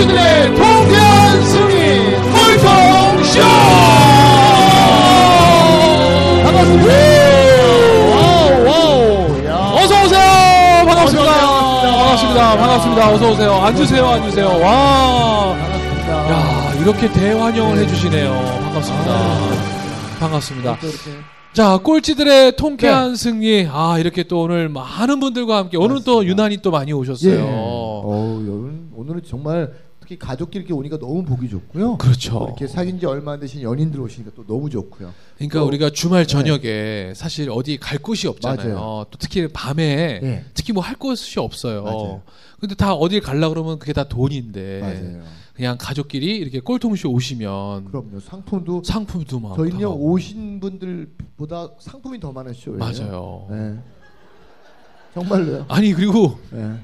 꼴찌들의 통쾌한 승리 꼴통쇼! 반갑습니다. 와우 와우. 야. 어서 오세요. 반갑습니다. 반갑습니다. 반갑습니다. 어서 오세요. 앉으세요 앉으세요. 와. 야, 이렇게 대환영을 해주시네요. 반갑습니다. 반갑습니다. 자, 꼴찌들의 통쾌한 승리. 아, 이렇게 또 오늘 많은 분들과 함께, 오늘은 또 유난히 또 많이 오셨어요. 예. 어우, 여러분, 오늘은 정말 특히 가족끼리 이렇게 오니까 너무 보기 좋고요. 그렇죠. 또 이렇게 사귄 지 얼마 안 되신 연인들 오시니까 또 너무 좋고요. 그러니까 또- 우리가 주말 저녁에 사실 어디 갈 곳이 없잖아요. 맞아요. 또 특히 밤에 예. 특히 뭐 할 곳이 없어요. 맞아요. 근데 다 어딜 갈라 그러면 그게 다 돈인데 맞아요. 그냥 가족끼리 이렇게 꼴통쇼 오시면 그럼요. 상품도 상품도 막 저희는요. 오신 분들보다 상품이 더 많은 쇼예요. 맞아요. 네. 정말로요. 아니 그리고 네.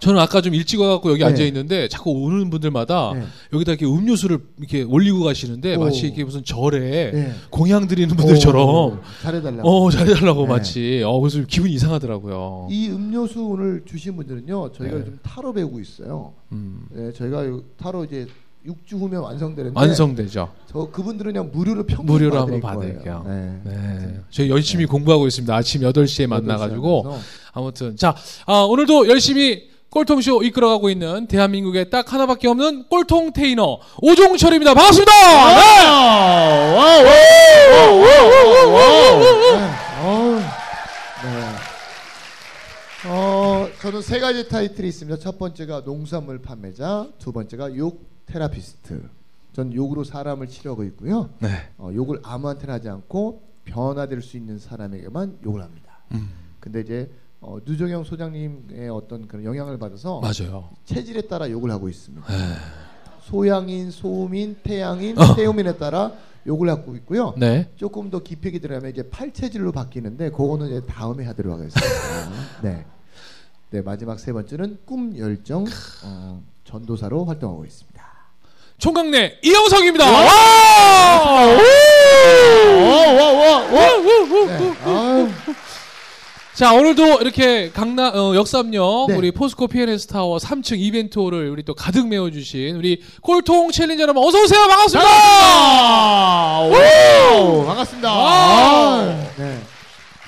저는 아까 좀 일찍 와갖고 여기 네. 앉아 있는데 자꾸 오는 분들마다 네. 여기다 이렇게 음료수를 이렇게 올리고 가시는데 오. 마치 이게 무슨 절에 네. 공양 드리는 분들처럼 오, 잘해달라고. 어 잘해달라고 네. 마치 어 그래서 기분이 이상하더라고요. 이 음료수 오늘 주신 분들은요 저희가 네. 요즘 타로 배우고 있어요. 음, 네, 저희가 요- 타로 이제 6주 후면 완성되는데 완성되죠. 저 그분들은 그냥 무료로 평생 무료로 받을 한번 거예요. 받을게요. 네. 네, 저희 열심히 공부하고 있습니다. 아침 8시에 만나 가지고 그래서 아무튼 자 아, 오늘도 열심히 꼴통쇼 이끌어가고 있는 대한민국에 딱 하나밖에 없는 꼴통 테이너 오종철입니다. 반갑습니다. 어, 저는 세 가지 타이틀이 있습니다. 첫 번째가 농산물 판매자, 두 번째가 욕 테라피스트. 전 욕으로 사람을 치료하고 있고요. 네. 어, 욕을 아무한테나 하지 않고 변화될 수 있는 사람에게만 욕을 합니다. 음. 근데 이제 어, 누정영 소장님의 어떤 그런 영향을 받아서 맞아요. 체질에 따라 욕을 하고 있습니다. 네. 소양인, 소음인, 태양인, 어. 태음인에 따라 욕을 하고 있고요. 네. 조금 더 깊게 들어가면 이제 팔체질로 바뀌는데 그거는 이제 다음에 하도록 하겠습니다. 네. 네 마지막 세 번째는 꿈 열정 어, 전도사로 활동하고 있습니다. 총각내 이영석입니다. 와! 네. 아유, 자 오늘도 이렇게 강남 어, 역삼역 네. 우리 포스코 PNS 타워 3층 이벤트홀을 우리 또 가득 메워주신 우리 꼴통 챌린저 여러분 어서 오세요 반갑습니다. 오, 반갑습니다. 아. 네.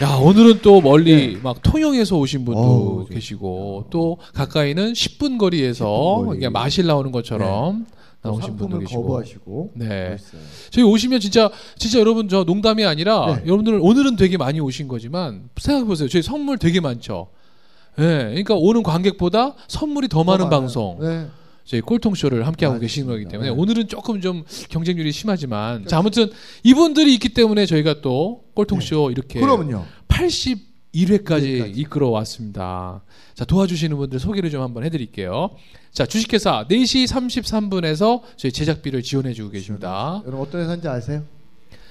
야 오늘은 또 멀리 막 통영에서 오신 분도 어우, 계시고 또 가까이는 10분 거리에서 10분 거리. 마실 나오는 것처럼 또 나오신 분도 상품을 계시고. 거부하시고 네. 멋있어요. 저희 오시면 진짜 진짜 여러분 저 농담이 아니라 네. 여러분들 오늘은 되게 많이 오신 거지만 생각해 보세요. 저희 선물 되게 많죠. 예. 그러니까 오는 관객보다 선물이 더 많은 많아요. 방송. 네. 저희 꼴통쇼를 함께 하고 맞습니다. 계시는 거기 때문에 네. 오늘은 조금 좀 경쟁률이 심하지만 자 아무튼 이분들이 있기 때문에 저희가 또 꼴통쇼 이렇게 그러면요. 81회까지 1회까지. 이끌어 왔습니다. 자, 도와주시는 분들 소개를 좀 한번 해드릴게요. 자, 주식회사 4시 33분에서 저희 제작비를 지원해주고 계십니다. 여러분 어떤 회사인지 아세요?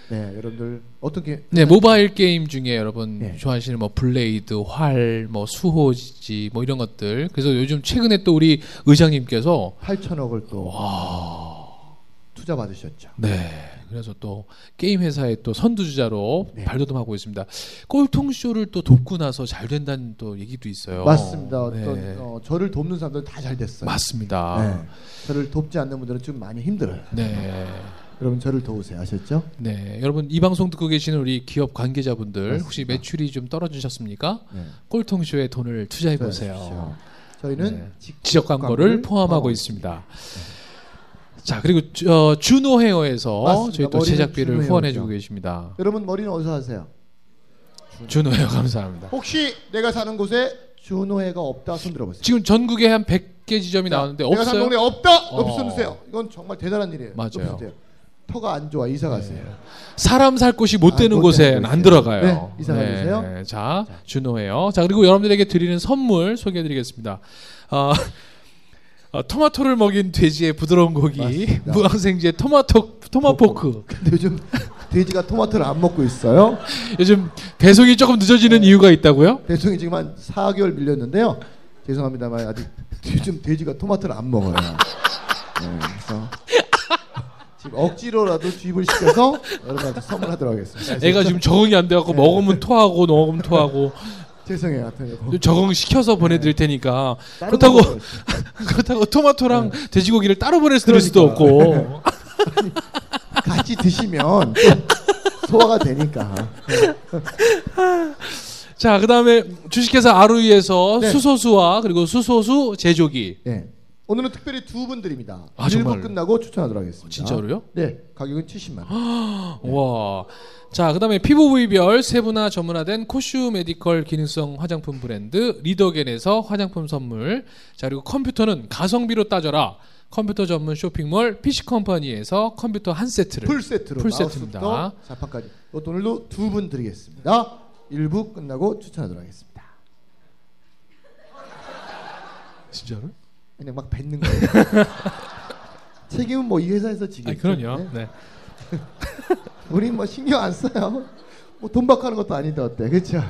네, 여러분들 어떻게 네, 모바일 게임 중에 여러분 네. 좋아하시는 뭐 블레이드, 활, 뭐 수호지, 뭐 이런 것들. 그래서 요즘 최근에 또 우리 의장님께서 8천억을 또 투자 받으셨죠. 네. 그래서 또 게임 회사의 또 선두주자로 네. 발돋움하고 있습니다. 꼴통 쇼를 또 돕고 나서 잘 된다는 또 얘기도 있어요. 맞습니다. 어떤 네. 어, 저를 돕는 사람들은 다 잘 됐어요. 맞습니다. 네. 저를 돕지 않는 분들은 좀 많이 힘들어요. 네. 여러분 저를 도우세요. 아셨죠? 네, 여러분 이 방송 듣고 계시는 우리 기업 관계자분들 맞습니다. 혹시 매출이 좀 떨어지셨습니까? 네. 꼴통쇼에 돈을 투자해 보세요. 저희는 네. 직- 지역 광고를 포함하고 있습니다. 자 그리고 주- 어, 주노 헤어에서 맞습니다. 저희 또 제작비를 후원해주고. 계십니다. 여러분 머리는 어디서 하세요? 주노 헤어 감사합니다. 혹시 내가 사는 곳에 준호회가 없다 손 들어보세요. 지금 전국에 한 100개 지점이 자, 나왔는데 내가 사는 없어요? 동네 없다. 어. 드세요. 이건 정말 대단한 일이에요. 맞아요. 터가 안 좋아 이사 가세요. 사람 살 곳이 못 아, 되는 못 곳에 안. 들어가요. 네, 이사 가주세요. 자, 준호예요. 자, 그리고 여러분들에게 드리는 선물 소개해드리겠습니다. 어, 어, 토마토를 먹인 돼지의 부드러운 고기. 무항생지의 토마토 토마포크. 근데 요즘 돼지가 토마토를 안 먹고 있어요. 요즘 배송이 조금 늦어지는 이유가 있다고요? 배송이 지금 한 4개월 밀렸는데요. 죄송합니다만 아직 요즘 돼지가 토마토를 안 먹어요. 네, 그래서 지금 억지로라도 주입을 시켜서 여러분한테 선물하도록 하겠습니다. 애가 지금 적응이 안 돼갖고 네. 먹으면 토하고 먹으면 토하고 죄송해요. 하여튼 적응 시켜서 보내드릴 테니까 다른 그렇다고. 그렇다고 토마토랑 돼지고기를 따로 보내드릴 수도 그러니까. 없고 같이 드시면 또 소화가 되니까. 자 그 다음에 주식회사 아루이에서 네. 수소수와 그리고 수소수 제조기 네. 오늘은 특별히 두분 드립니다. 아, 1부 정말요? 끝나고 추천하도록 하겠습니다. 진짜로요? 네. 가격은 70만 원. 와. 자, 그다음에 피부 부위별 세분화 전문화된 코슈 메디컬 기능성 화장품 브랜드 리더겐에서 화장품 선물. 자, 그리고 컴퓨터는 가성비로 따져라. 컴퓨터 전문 쇼핑몰 PC 컴퍼니에서 컴퓨터 한 세트를 풀 세트로 풀 세트입니다. 마우스부터 자판까지. 이것도 오늘도 두 분 드리겠습니다. 1부 끝나고 추천하도록 하겠습니다. 진짜로? 그냥 막 뱉는 거예요. 책임은 뭐 이 회사에서 아, 지겠죠. 그럼요. 네. 네. 우리 뭐 신경 안 써요. 뭐 돈 받고 하는 것도 아닌데 어때? 그렇죠?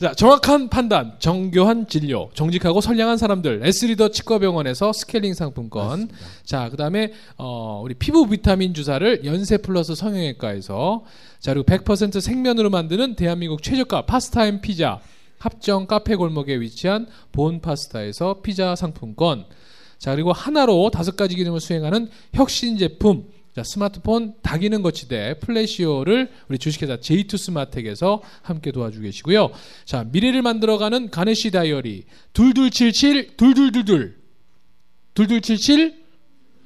자, 정확한 판단, 정교한 진료, 정직하고 선량한 사람들, S리더 치과병원에서 스케일링 상품권. 자, 그다음에 어, 우리 피부 비타민 주사를 연세 플러스 성형외과에서 자, 그리고 100% 생면으로 만드는 대한민국 최저가 파스타 and 피자 합정 카페 골목에 위치한 본 파스타에서 피자 상품권. 자, 그리고 하나로 다섯 가지 기능을 수행하는 혁신 제품 자, 스마트폰 다기능 거치대 플래시오를 우리 주식회사 J2 스마텍에서 함께 도와주고 계시고요. 자, 미래를 만들어가는 가네쉬 다이어리 둘둘칠칠 둘둘둘둘 둘둘칠칠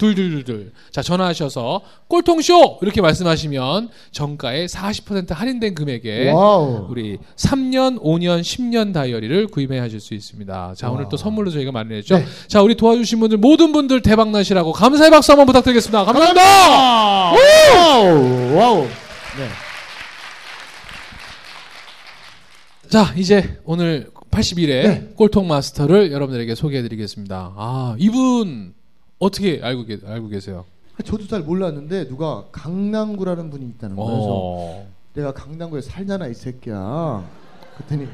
둘둘둘둘 자 전화하셔서 꼴통쇼 이렇게 말씀하시면 정가의 40% 할인된 금액에 와우. 우리 3년, 5년, 10년 다이어리를 구입해 하실 수 있습니다. 자, 오늘 또 선물로 저희가 마련했죠. 네. 자, 우리 도와주신 분들 모든 분들 대박 나시라고 감사의 박수 한번 부탁드리겠습니다. 감사합니다. 와우. 와우. 네. 자, 이제 오늘 81회 네. 꼴통 마스터를 여러분들에게 소개해 드리겠습니다. 아, 이분 어떻게 알고, 계, 알고 계세요? 저도 잘 몰랐는데 누가 강남구라는 분이 있다는 거예요. 그래서 어. 내가 강남구에 살잖아 이 새끼야. 그랬더니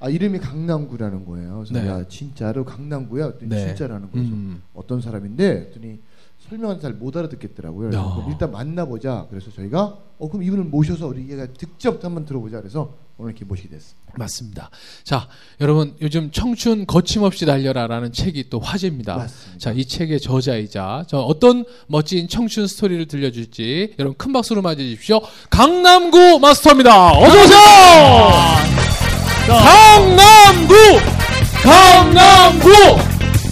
아 이름이 강남구라는 거예요. 그래서 네. 야 진짜로 강남구야. 그랬더니 네. 진짜라는. 그래서 음. 어떤 사람인데 그랬더니 설명은 잘 못 알아듣겠더라고요. 야. 일단 만나보자. 그래서 저희가 어 그럼 이분을 모셔서 우리 얘가 직접 한번 들어보자. 그래서 오늘 이렇게 모시게 됐습니다. 맞습니다. 자, 여러분 요즘 청춘 거침없이 달려라라는 책이 또 화제입니다. 맞습니다. 자, 이 책의 저자이자 저 어떤 멋진 청춘 스토리를 들려줄지 여러분 큰 박수로 맞이해 주십시오. 강남구 마스터입니다. 어서 오세요. 강남구, 강남구,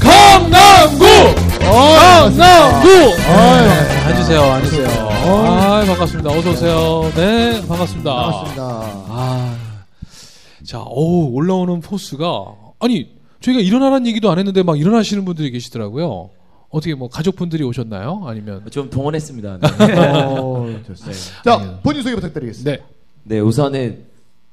강남구, 강남구. 네, 앉으세요, 앉으세요. 아, 반갑습니다. 어서 오세요. 네, 반갑습니다. 반갑습니다. 아, 자, 오 올라오는 포스가 아니 저희가 일어나라는 얘기도 안 했는데 막 일어나시는 분들이 계시더라고요. 어떻게 뭐 가족분들이 오셨나요? 아니면 좀 동원했습니다. 네. 어, 좋습니다. 자 본인 소개 부탁드리겠습니다. 네, 네, 우선은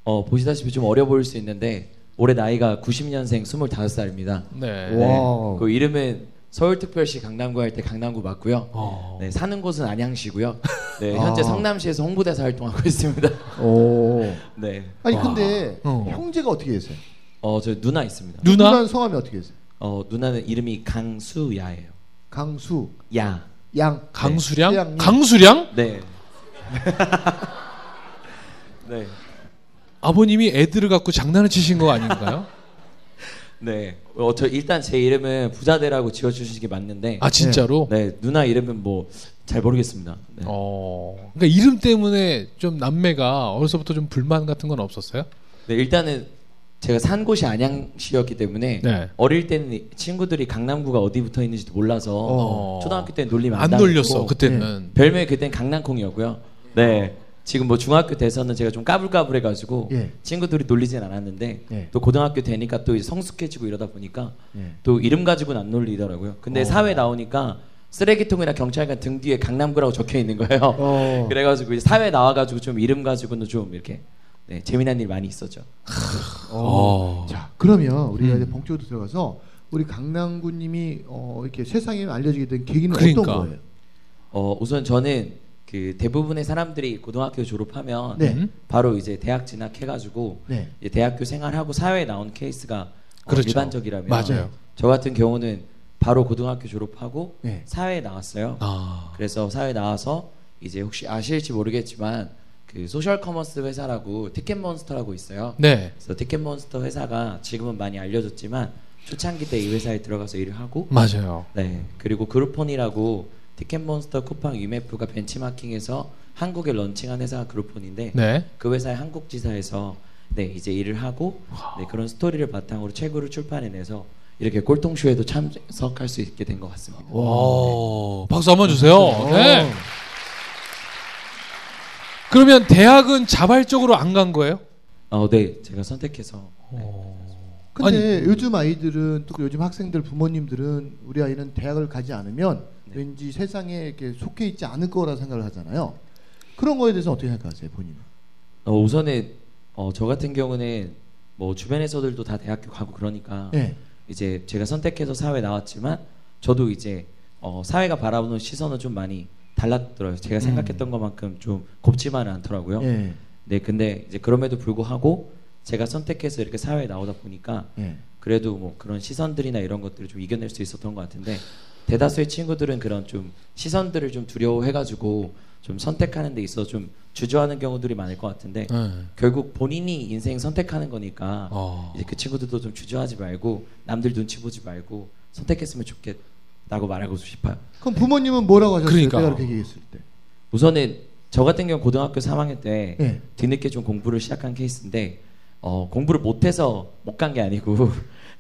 어, 보시다시피 좀 어려 보일 수 있는데 올해 나이가 90년생 25살입니다. 네. 와. 그 이름은 서울특별시 강남구 할 때 강남구 맞고요. 어. 네, 사는 곳은 안양시고요. 네, 아. 현재 성남시에서 홍보대사 활동하고 있습니다. 오. 네, 아니 와. 근데 어. 형제가 어떻게 계세요? 어, 저 누나 있습니다. 누나? 누나는 성함이 어떻게 계세요? 어, 누나는 이름이 강수야예요. 강수, 야. 양, 강수량? 태양님. 강수량? 네. 네. 아버님이 애들을 갖고 장난을 치신 거 아닌가요? 네. 어, 저 일단 제 이름은 부자대라고 지어주시는 게 맞는데, 아 진짜로? 네 누나 이름은 뭐 잘 모르겠습니다. 네. 어. 그러니까 이름 때문에 좀 남매가 어려서부터 좀 불만 같은 건 없었어요? 네, 일단은 제가 산 곳이 안양시였기 때문에 네. 어릴 때는 친구들이 강남구가 어디 붙어 있는지도 몰라서 어. 초등학교 때는 놀리면 안 당했고 놀렸어 그때는. 별명이 그때는 강남콩이었고요. 네. 지금 뭐 중학교 돼서는 제가 좀 까불까불해가지고 예. 친구들이 놀리진 않았는데 예. 또 고등학교 되니까 또 이제 성숙해지고 이러다 보니까 예. 또 이름 가지고는 안 놀리더라고요. 근데 어. 사회 나오니까 쓰레기통이나 경찰관 등 뒤에 강남구라고 적혀 있는 거예요. 어. 그래가지고 이제 사회 나와가지고 좀 이름 가지고는 좀 이렇게 네, 재미난 일 많이 있었죠. 어. 자 그러면 우리가 음. 이제 본격으로 들어가서 우리 강남구님이 어, 이렇게 세상에 알려지게 된 계기는 그러니까. 어떤 거예요? 어, 우선 저는 그 대부분의 사람들이 고등학교 졸업하면 네. 음? 바로 이제 대학 진학해가지고 네. 이제 대학교 생활하고 사회에 나온 케이스가 어, 그렇죠. 일반적이라면 맞아요. 저 같은 경우는 바로 고등학교 졸업하고 네. 사회에 나왔어요. 아. 그래서 사회 나와서 이제 혹시 아실지 모르겠지만 그 소셜 커머스 회사라고 티켓몬스터라고 있어요. 네. 그래서 티켓몬스터 회사가 지금은 많이 알려졌지만 초창기 때 이 회사에 들어가서 일을 하고 맞아요. 네 그리고 그룹폰이라고 티켓몬스터 쿠팡 위메프가 벤치마킹해서 한국에 런칭한 회사가 그룹폰인데 네. 그 회사의 한국 지사에서 네 이제 일을 하고 네, 그런 스토리를 바탕으로 책으로 출판해내서 이렇게 꼴통쇼에도 참석할 수 있게 된 것 같습니다. 오, 박수 한번 주세요. 어. 네. 그러면 대학은 자발적으로 안 간 거예요? 어, 네 제가 선택해서 근데 요즘 아이들은 또 요즘 학생들 부모님들은 우리 아이는 대학을 가지 않으면 네. 왠지 세상에 이렇게 속해 있지 않을 거라 생각을 하잖아요. 그런 거에 대해서 어떻게 생각하세요, 본인은? 어, 우선은 어, 저 같은 경우는 뭐 주변에서들도 다 대학교 가고 그러니까 네. 이제 제가 선택해서 사회 나왔지만 저도 이제 어, 사회가 바라보는 시선은 좀 많이 달랐더라고요. 제가 생각했던 것만큼 좀 곱지만은 않더라고요. 예. 네, 근데 이제 그럼에도 불구하고 제가 선택해서 이렇게 사회에 나오다 보니까 예. 그래도 뭐 그런 시선들이나 이런 것들을 좀 이겨낼 수 있었던 것 같은데 대다수의 친구들은 그런 좀 시선들을 좀 두려워해가지고 좀 선택하는 데 있어 좀 주저하는 경우들이 많을 것 같은데 네. 결국 본인이 인생 선택하는 거니까 어. 이제 그 친구들도 좀 주저하지 말고 남들 눈치 보지 말고 선택했으면 좋겠다고 말하고 싶어요. 그럼 부모님은 뭐라고 하셨어요? 그러니까. 내가 그렇게 얘기했을 때. 우선은 저 같은 경우 고등학교 3학년 때 예. 뒤늦게 좀 공부를 시작한 케이스인데 어, 공부를 못해서 못 간 게 아니고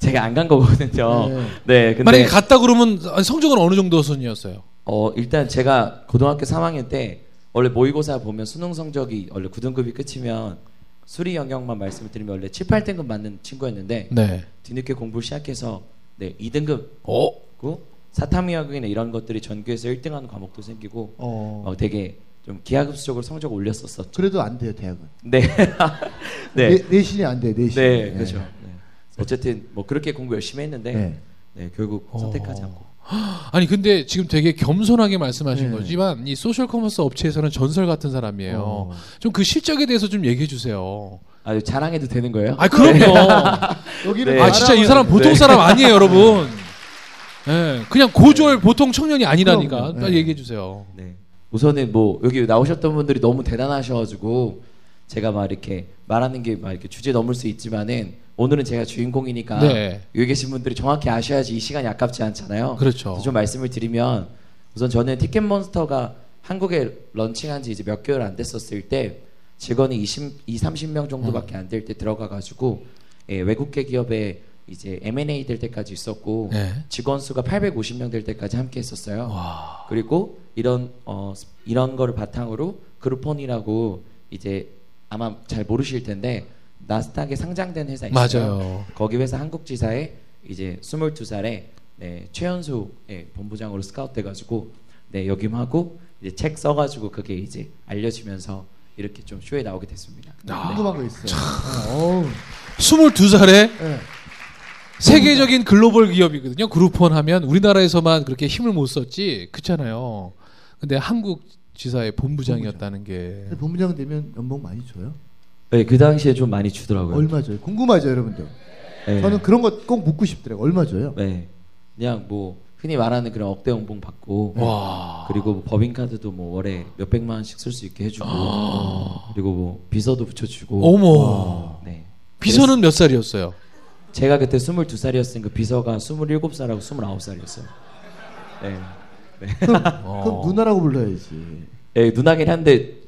제가 안 간 거거든요. 네. 네, 근데 만약에 갔다 그러면 성적은 어느 정도 순이었어요? 어, 일단 제가 고등학교 3학년 때 원래 모의고사 보면 수능 성적이 원래 9등급이 끝이면 수리 영역만 말씀을 드리면 원래 7, 8등급 맞는 친구였는데 네. 뒤늦게 공부를 시작해서 네, 2등급 어? 고 사탐의학이나 이런 것들이 전교에서 1등하는 과목도 생기고 어. 어, 되게 좀 기하급수적으로 성적 올렸었었죠. 그래도 안 돼요, 대학은. 네, 네, 내, 내신이 안 돼요, 내신. 네, 그렇죠. 네. 어쨌든 뭐 그렇게 공부 열심히 했는데 네. 네, 결국 어. 선택하지 않고. 아니 근데 지금 되게 겸손하게 말씀하신 네. 거지만 이 소셜 커머스 업체에서는 전설 같은 사람이에요. 어. 좀그 실적에 대해서 좀 얘기해 주세요. 아, 자랑해도 되는 거예요? 아 그럼요. 여기는 네. 아 진짜 이 사람 보통 사람 아니에요, 여러분. 예, 그냥 고졸 보통 청년이 아니라니까. 빨리 네. 얘기해 주세요. 네. 우선은 뭐 여기 나오셨던 분들이 너무 대단하셔가지고 제가 막 이렇게 말하는 게 막 이렇게 주제 넘을 수 있지만은 오늘은 제가 주인공이니까 네. 여기 계신 분들이 정확히 아셔야지 이 시간이 아깝지 않잖아요. 그렇죠. 좀 말씀을 드리면 우선 저는 티켓몬스터가 한국에 런칭한 지 이제 몇 개월 안 됐었을 때 직원이 20, 2, 30명 정도밖에 안 될 때 들어가 가지고 예, 외국계 기업에 이제 M&A 될 때까지 있었고 네. 직원 수가 850명 될 때까지 함께 했었어요. 와. 그리고 이런 어 스- 이런 거를 바탕으로 그룹폰이라고 이제 아마 잘 모르실 텐데 나스닥에 상장된 회사 있어요. 맞아요. 거기 회사 한국 지사에 이제 22살에 네, 최연소 예, 본부장으로 스카우트 돼 가지고 네, 역임하고 이제 책 써 가지고 그게 이제 알려지면서 이렇게 좀 쇼에 나오게 됐습니다. 아. 궁금한 거 있어요. 아, 어우. 22살에 네. 세계적인 글로벌 기업이거든요. 그룹폰 하면 우리나라에서만 그렇게 힘을 못 썼지. 그렇잖아요. 근데 한국 지사의 본부장이었다는 게 본부장 되면 연봉 많이 줘요? 네, 그 당시에 좀 많이 주더라고요. 얼마 줘요? 궁금하죠, 여러분들. 네. 저는 그런 거 꼭 묻고 싶더라고요. 얼마 줘요? 네. 그냥 뭐 흔히 말하는 그런 억대 연봉 받고 와. 그리고 뭐 법인카드도 뭐 월에 몇 백만 원씩 쓸 수 있게 해주고 그리고 뭐 비서도 붙여주고 어머. 네. 비서는 몇 살이었어요? 제가 그때 22살이었으니까 비서가 27살하고 29살이었어요. 네. 그럼, 어. 그럼 누나라고 불러야지. 네, 누나긴 한데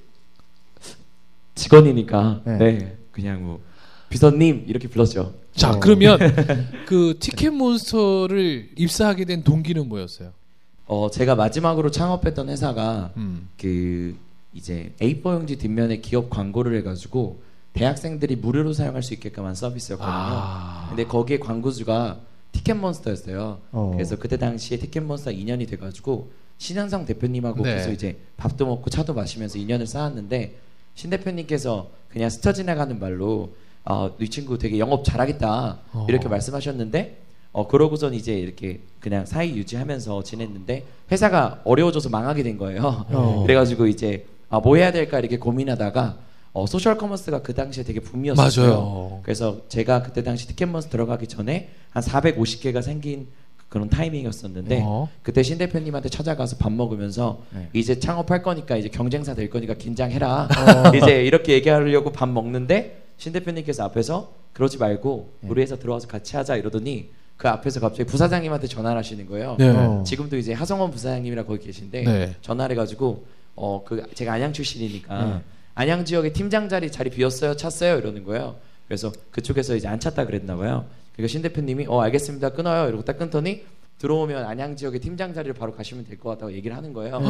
직원이니까 네. 네. 그냥 뭐 비서님 이렇게 불렀죠. 자, 어. 그러면 그 티켓몬스터를 입사하게 된 동기는 뭐였어요? 어 제가 마지막으로 창업했던 회사가 음. 그 이제 A4 용지 뒷면에 기업 광고를 해가지고 대학생들이 무료로 사용할 수 있게끔 한 서비스였거든요. 아. 근데 거기에 광고주가 티켓몬스터였어요. 어. 그래서 그때 당시에 티켓몬스터 인연이 돼가지고 신현성 대표님하고 네. 계속 이제 밥도 먹고 차도 마시면서 인연을 쌓았는데 신 대표님께서 그냥 스쳐 지나가는 말로 어, 이 친구 되게 영업 잘하겠다 어. 이렇게 말씀하셨는데 어 그러고선 이제 이렇게 그냥 사이 유지하면서 지냈는데 회사가 어려워져서 망하게 된 거예요. 어. 그래가지고 이제 아, 뭐 해야 될까 이렇게 고민하다가 어, 소셜 커머스가 그 당시에 되게 붐이었어요. 맞아요. 그래서 제가 그때 당시 티켓몬스 들어가기 전에 한 450개가 생긴 그런 타이밍이었었는데 어. 그때 신 대표님한테 찾아가서 밥 먹으면서 네. 이제 창업할 거니까 이제 경쟁사 될 거니까 긴장해라. 어. 이제 이렇게 얘기하려고 밥 먹는데 신 대표님께서 앞에서 그러지 말고 네. 우리 회사 들어와서 같이 하자 이러더니 그 앞에서 갑자기 부사장님한테 전화를 하시는 거예요. 네. 어. 지금도 이제 하성원 부사장님이라 거기 계신데 네. 전화를 해가지고 어 그 제가 안양 출신이니까 네. 안양 지역에 팀장 자리 자리 비었어요 찼어요 이러는 거예요. 그래서 그쪽에서 이제 안 찼다 그랬나 봐요. 그러니까 신 대표님이 어 알겠습니다 끊어요 이러고 딱 끊더니 들어오면 안양 지역의 팀장 자리를 바로 가시면 될 것 같다고 얘기를 하는 거예요.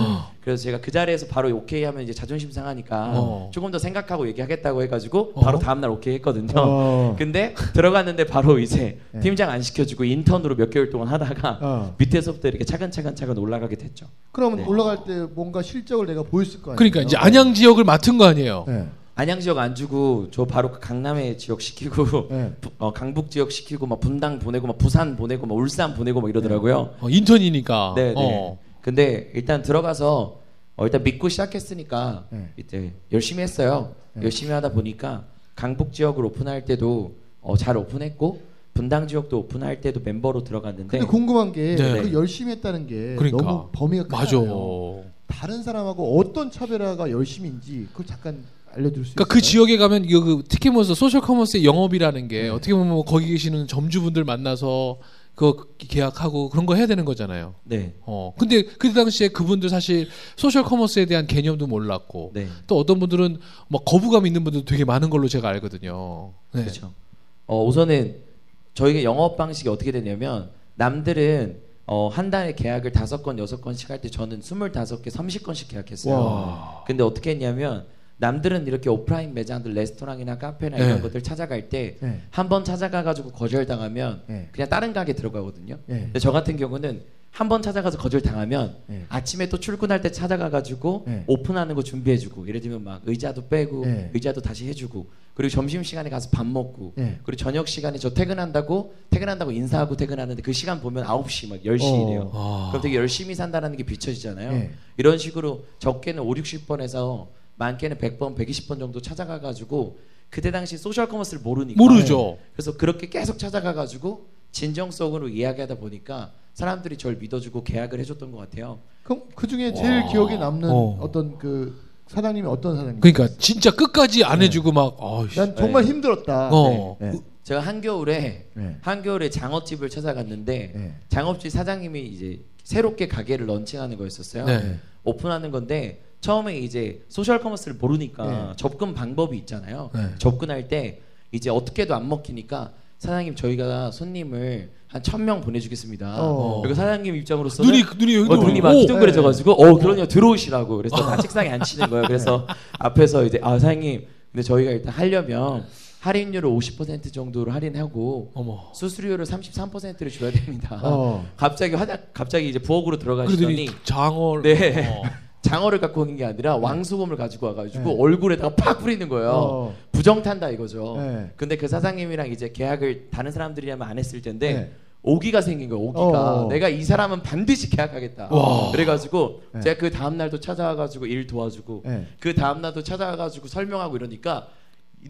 그래서 제가 그 자리에서 바로 오케이 하면 이제 자존심 상하니까 어. 조금 더 생각하고 얘기하겠다고 해가지고 어? 바로 다음날 오케이 했거든요. 어. 근데 들어갔는데 바로 이제 네. 팀장 안 시켜주고 인턴으로 몇 개월 동안 하다가 어. 밑에서부터 이렇게 차근차근 차근 올라가게 됐죠. 그럼 네. 올라갈 때 뭔가 실적을 내가 보였을 거 아니에요. 그러니까 이제 안양 지역을 맡은 거 아니에요. 네. 안양 지역 안 주고 저 바로 그 강남의 지역 시키고 네. 부- 어, 강북 지역 시키고 막 분당 보내고 막 부산 보내고 막 울산 보내고 막 이러더라고요. 어, 인턴이니까. 네, 네. 어. 근데 일단 들어가서 어, 일단 믿고 시작했으니까 네. 이제 열심히 했어요. 네. 열심히 하다 보니까 강북 지역을 오픈할 때도 어, 잘 오픈했고 분당 지역도 오픈할 때도 멤버로 들어갔는데 근데 궁금한 게그 네. 열심히 했다는 게 그러니까. 너무 범위가 맞아. 크잖아요. 다른 사람하고 어떤 차별화가 열심인지 그걸 잠깐 알려줄 수 그러니까? 그 지역에 가면 이거 그 티켓몬스터 소셜 커머스의 영업이라는 게 네. 어떻게 보면 뭐 거기 계시는 점주분들 만나서 그 계약하고 그런 거 해야 되는 거잖아요. 네, 어. 근데 그 당시에 그분들 사실 소셜 커머스에 대한 개념도 몰랐고 네, 또 어떤 분들은 막 거부감 있는 분들도 되게 많은 걸로 제가 알거든요. 네. 그렇죠. 어, 우선은 저희가 영업 방식이 어떻게 되냐면 남들은 어, 한 달에 계약을 다섯 건 여섯 건씩 할 때 저는 스물다섯 개 삼십 건씩 계약했어요. 와. 근데 어떻게 했냐면 남들은 이렇게 오프라인 매장들 레스토랑이나 카페나 네. 이런 것들 찾아갈 때 네. 한번 찾아가 가지고 거절당하면 네. 그냥 다른 가게 들어가거든요. 네. 근데 저 같은 경우는 한 번 찾아가서 거절 당하면 네. 아침에 또 출근할 때 찾아가 가지고 네. 오픈하는 거 준비해 주고 예를 들면 막 의자도 빼고 네. 의자도 다시 해 주고 그리고 점심 시간에 가서 밥 먹고 네. 그리고 저녁 시간에 저 퇴근한다고 퇴근한다고 인사하고 퇴근하는데 그 시간 보면 9시 막 10시 어. 이래요. 아. 그럼 되게 열심히 산다는 게 비춰지잖아요. 네. 이런 식으로 적게는 5, 60번에서 많게는 100번, 120번 정도 찾아가 가지고 그때 당시 소셜 커머스를 모르니까 모르죠. 그래서 그렇게 계속 찾아가 가지고 진정성으로 이야기하다 보니까 사람들이 저를 믿어주고 계약을 해줬던 것 같아요. 그럼 그 중에 제일 와. 기억에 남는 어. 어. 떤그 사장님이 어떤 사장님? 그러니까 진짜 끝까지 안 해주고 막 어이씨. 난 정말 네. 힘들었다. 어. 네. 네. 제가 한겨울에 네. 한겨울에 장어집을 찾아갔는데 네. 장어집 사장님이 이제 새롭게 가게를 런칭하는 거였었어요. 네. 오픈하는 건데 처음에 이제 소셜 커머스를 모르니까 네. 접근 방법이 있잖아요. 네. 접근할 때 이제 어떻게도 안 먹히니까 사장님 저희가 손님을 한 천 명 보내주겠습니다. 어. 그리고 사장님 입장으로서는 눈이 눈이 여기 어, 눈이 막 오! 희둥그레져가지고 어 그러냐 들어오시라고 그래서 다 책상에 앉히는 거예요. 그래서 앞에서 이제 아 사장님 근데 저희가 일단 하려면 할인율을 50% 정도로 할인하고 어머. 수수료를 33%를 줘야 됩니다. 어. 갑자기 화장 갑자기 이제 부엌으로 들어가시더니 장어. 네. 어. 장어를 갖고 온 게 아니라 왕소금을 가지고 와가지고 네. 얼굴에다가 팍 뿌리는 거예요. 어. 부정탄다 이거죠. 네. 근데 그 사장님이랑 이제 계약을 다른 사람들이라면 안 했을 텐데 네. 오기가 생긴 거예요. 오기가 어. 내가 이 사람은 반드시 계약하겠다. 와. 그래가지고 네. 제가 그 다음 날도 찾아와가지고 일 도와주고 네. 그 다음 날도 찾아와가지고 설명하고 이러니까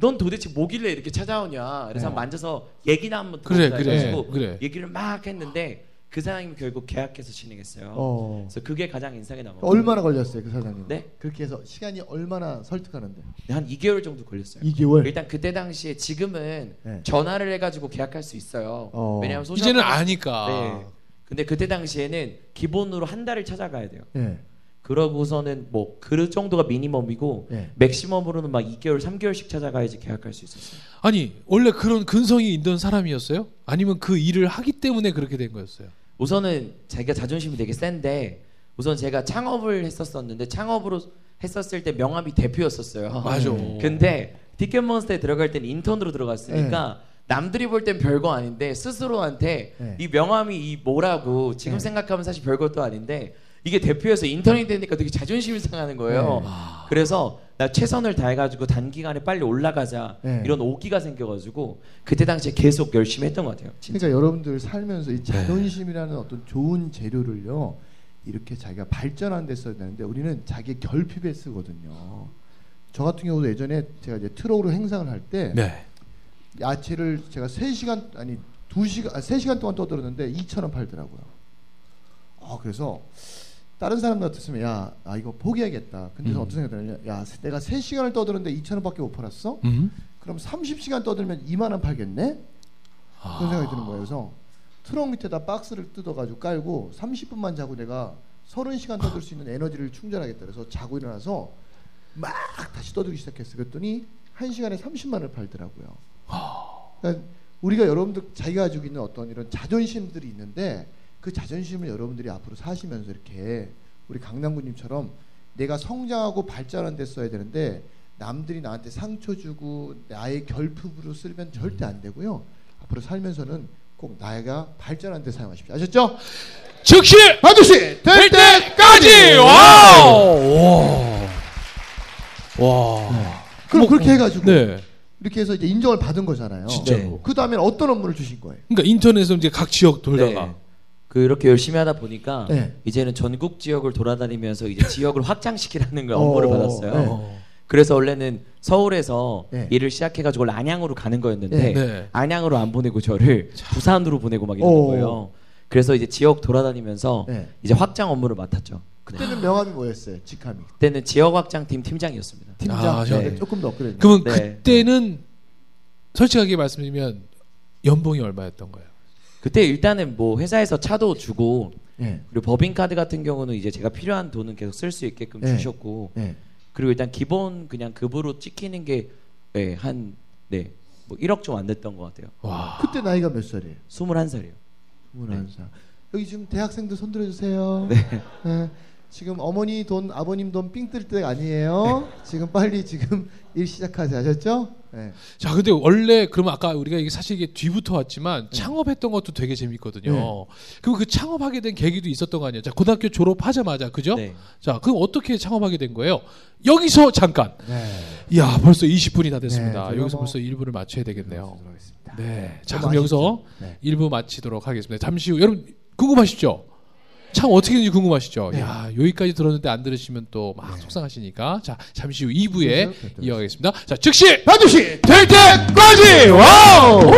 넌 도대체 뭐길래 이렇게 찾아오냐. 그래서 네. 만져서 얘기나 한번 그래, 그래, 그래. 얘기를 막 했는데 그 사장님이 결국 계약해서 진행했어요. 어. 그래서 그게 가장 인상에 남았고 얼마나 걸렸어요 그 사장님? 네? 그렇게 해서 시간이 얼마나 설득하는데? 한 2개월 정도 걸렸어요. 2개월. 일단 그때 당시에 지금은 네. 전화를 해가지고 계약할 수 있어요. 어. 왜냐하면 소셜 이제는 아니까. 네. 근데 그때 당시에는 기본으로 한 달을 찾아가야 돼요. 네. 그러고서는 뭐그 정도가 미니멈이고 네. 맥시멈으로는 막 2개월, 3개월씩 찾아가야지 계약할 수 있었어요. 아니 원래 그런 근성이 있던 사람이었어요? 아니면 그 일을 하기 때문에 그렇게 된 거였어요? 우선은 제가 자존심이 되게 센데 우선 제가 창업을 했었었는데 창업으로 했었을 때 명함이 대표였었어요. 맞아. 근데 티켓몬스터에 들어갈 때는 인턴으로 들어갔으니까 남들이 볼 땐 별거 아닌데 스스로한테 네. 이 명함이 이 뭐라고 지금 네. 생각하면 사실 별것도 아닌데 이게 대표에서 인턴이 되니까 되게 자존심이 상하는 거예요. 네. 그래서 나 최선을 다해가지고 단기간에 빨리 올라가자 네. 이런 오기가 생겨가지고 그때 당시에 계속 열심히 했던 것 같아요. 진짜. 그러니까 여러분들 살면서 이 자존심이라는 어떤 좋은 재료를요 이렇게 자기가 발전하는 데 써야 되는데 우리는 자기 결핍에 쓰거든요. 저 같은 경우도 예전에 제가 이제 트럭으로 행상을 할때 네. 야채를 제가 3시간 아니 2시간 아, 3시간 동안 떠들었는데 2,000원 팔더라고요. 아 그래서 다른 사람 같았으면 야, 아 이거 포기해야겠다. 근데 음. 어떤 생각이 드냐면 야, 내가 3시간을 떠들었는데 2,000원밖에 못 팔았어? 음. 그럼 30시간 떠들면 2만 원 팔겠네? 아. 그런 생각이 드는 거예요. 그래서 트럭 밑에다 박스를 뜯어 가지고 깔고 30분만 자고 내가 30시간 떠들 수 있는 에너지를 충전하겠다. 그래서 자고 일어나서 막 다시 떠들기 시작했어요. 그랬더니 1시간에 30만 원을 팔더라고요. 그러니까 우리가 여러분들 자기가 가지고 있는 어떤 이런 자존심들이 있는데 그 자존심을 여러분들이 앞으로 사시면서 이렇게 우리 강남구님처럼 내가 성장하고 발전하는 데 써야 되는데 남들이 나한테 상처 주고 나의 결핍으로 쓰면 절대 안 되고요. 앞으로 살면서는 꼭 내가 발전하는 데 사용하십시오. 아셨죠? 즉시 반드시 될 때까지 와우. 와. 와. 그럼 뭐, 그렇게 해가지고 네. 이렇게 해서 이제 인정을 받은 거잖아요. 진짜로. 네. 그 다음에 어떤 업무를 주신 거예요? 그러니까 인터넷에서 이제 각 지역 돌다가 네. 그렇게 열심히 하다 보니까 네. 이제는 전국 지역을 돌아다니면서 이제 지역을 확장시키라는 걸 업무를 어, 받았어요. 네. 어. 그래서 원래는 서울에서 네. 일을 시작해가지고 원래 안양으로 가는 거였는데 네. 네. 안양으로 안 보내고 저를 부산으로 보내고 막 이러는 오. 거예요. 그래서 이제 지역 돌아다니면서 네. 이제 확장 업무를 맡았죠. 그때는 명함이 뭐였어요? 직함이 그때는 지역 확장팀 팀장이었습니다. 팀장. 아, 저- 네. 조금 더 업그레이드. 그러면 네. 그때는 솔직하게 말씀드리면 연봉이 얼마였던 거예요? 그때 일단은 뭐 회사에서 차도 주고 네. 그리고 법인 카드 같은 경우는 이제 제가 필요한 돈은 계속 쓸 수 있게끔 네. 주셨고 네. 그리고 일단 기본 그냥 급으로 찍히는 게 네, 한 네. 뭐 1억 좀 안 됐던 것 같아요. 와. 그때 나이가 몇 살이에요? 21살이요. 21살. 여기 지금 대학생들 손 들어 주세요. 네. 네. 지금 어머니 돈, 아버님 돈 삥 뜰 때 아니에요. 지금 빨리 지금 일 시작하세요. 아셨죠? 네. 자, 근데 원래 그러면 아까 우리가 이게 사실 이게 뒤부터 왔지만 창업했던 것도 되게 재밌거든요. 네. 그리고 그 창업하게 된 계기도 있었던 거 아니에요? 자, 고등학교 졸업하자마자 그죠? 네. 자, 그럼 어떻게 창업하게 된 거예요? 여기서 잠깐. 네. 이야, 벌써 20분이 다 됐습니다. 네, 여기서 뭐- 벌써 1부를 마쳐야 되겠네요. 네. 자, 그럼 여기서 아쉽죠? 네. 1부 마치도록 하겠습니다. 잠시 후 여러분 궁금하시죠? 창 어떻게 되는지 궁금하시죠? 네. 야, 여기까지 들었는데 안 들으시면 또 막 속상하시니까. 자, 잠시 후 2부에 네, 네, 네. 이어가겠습니다. 자, 즉시 반드시 될 때까지! 와우!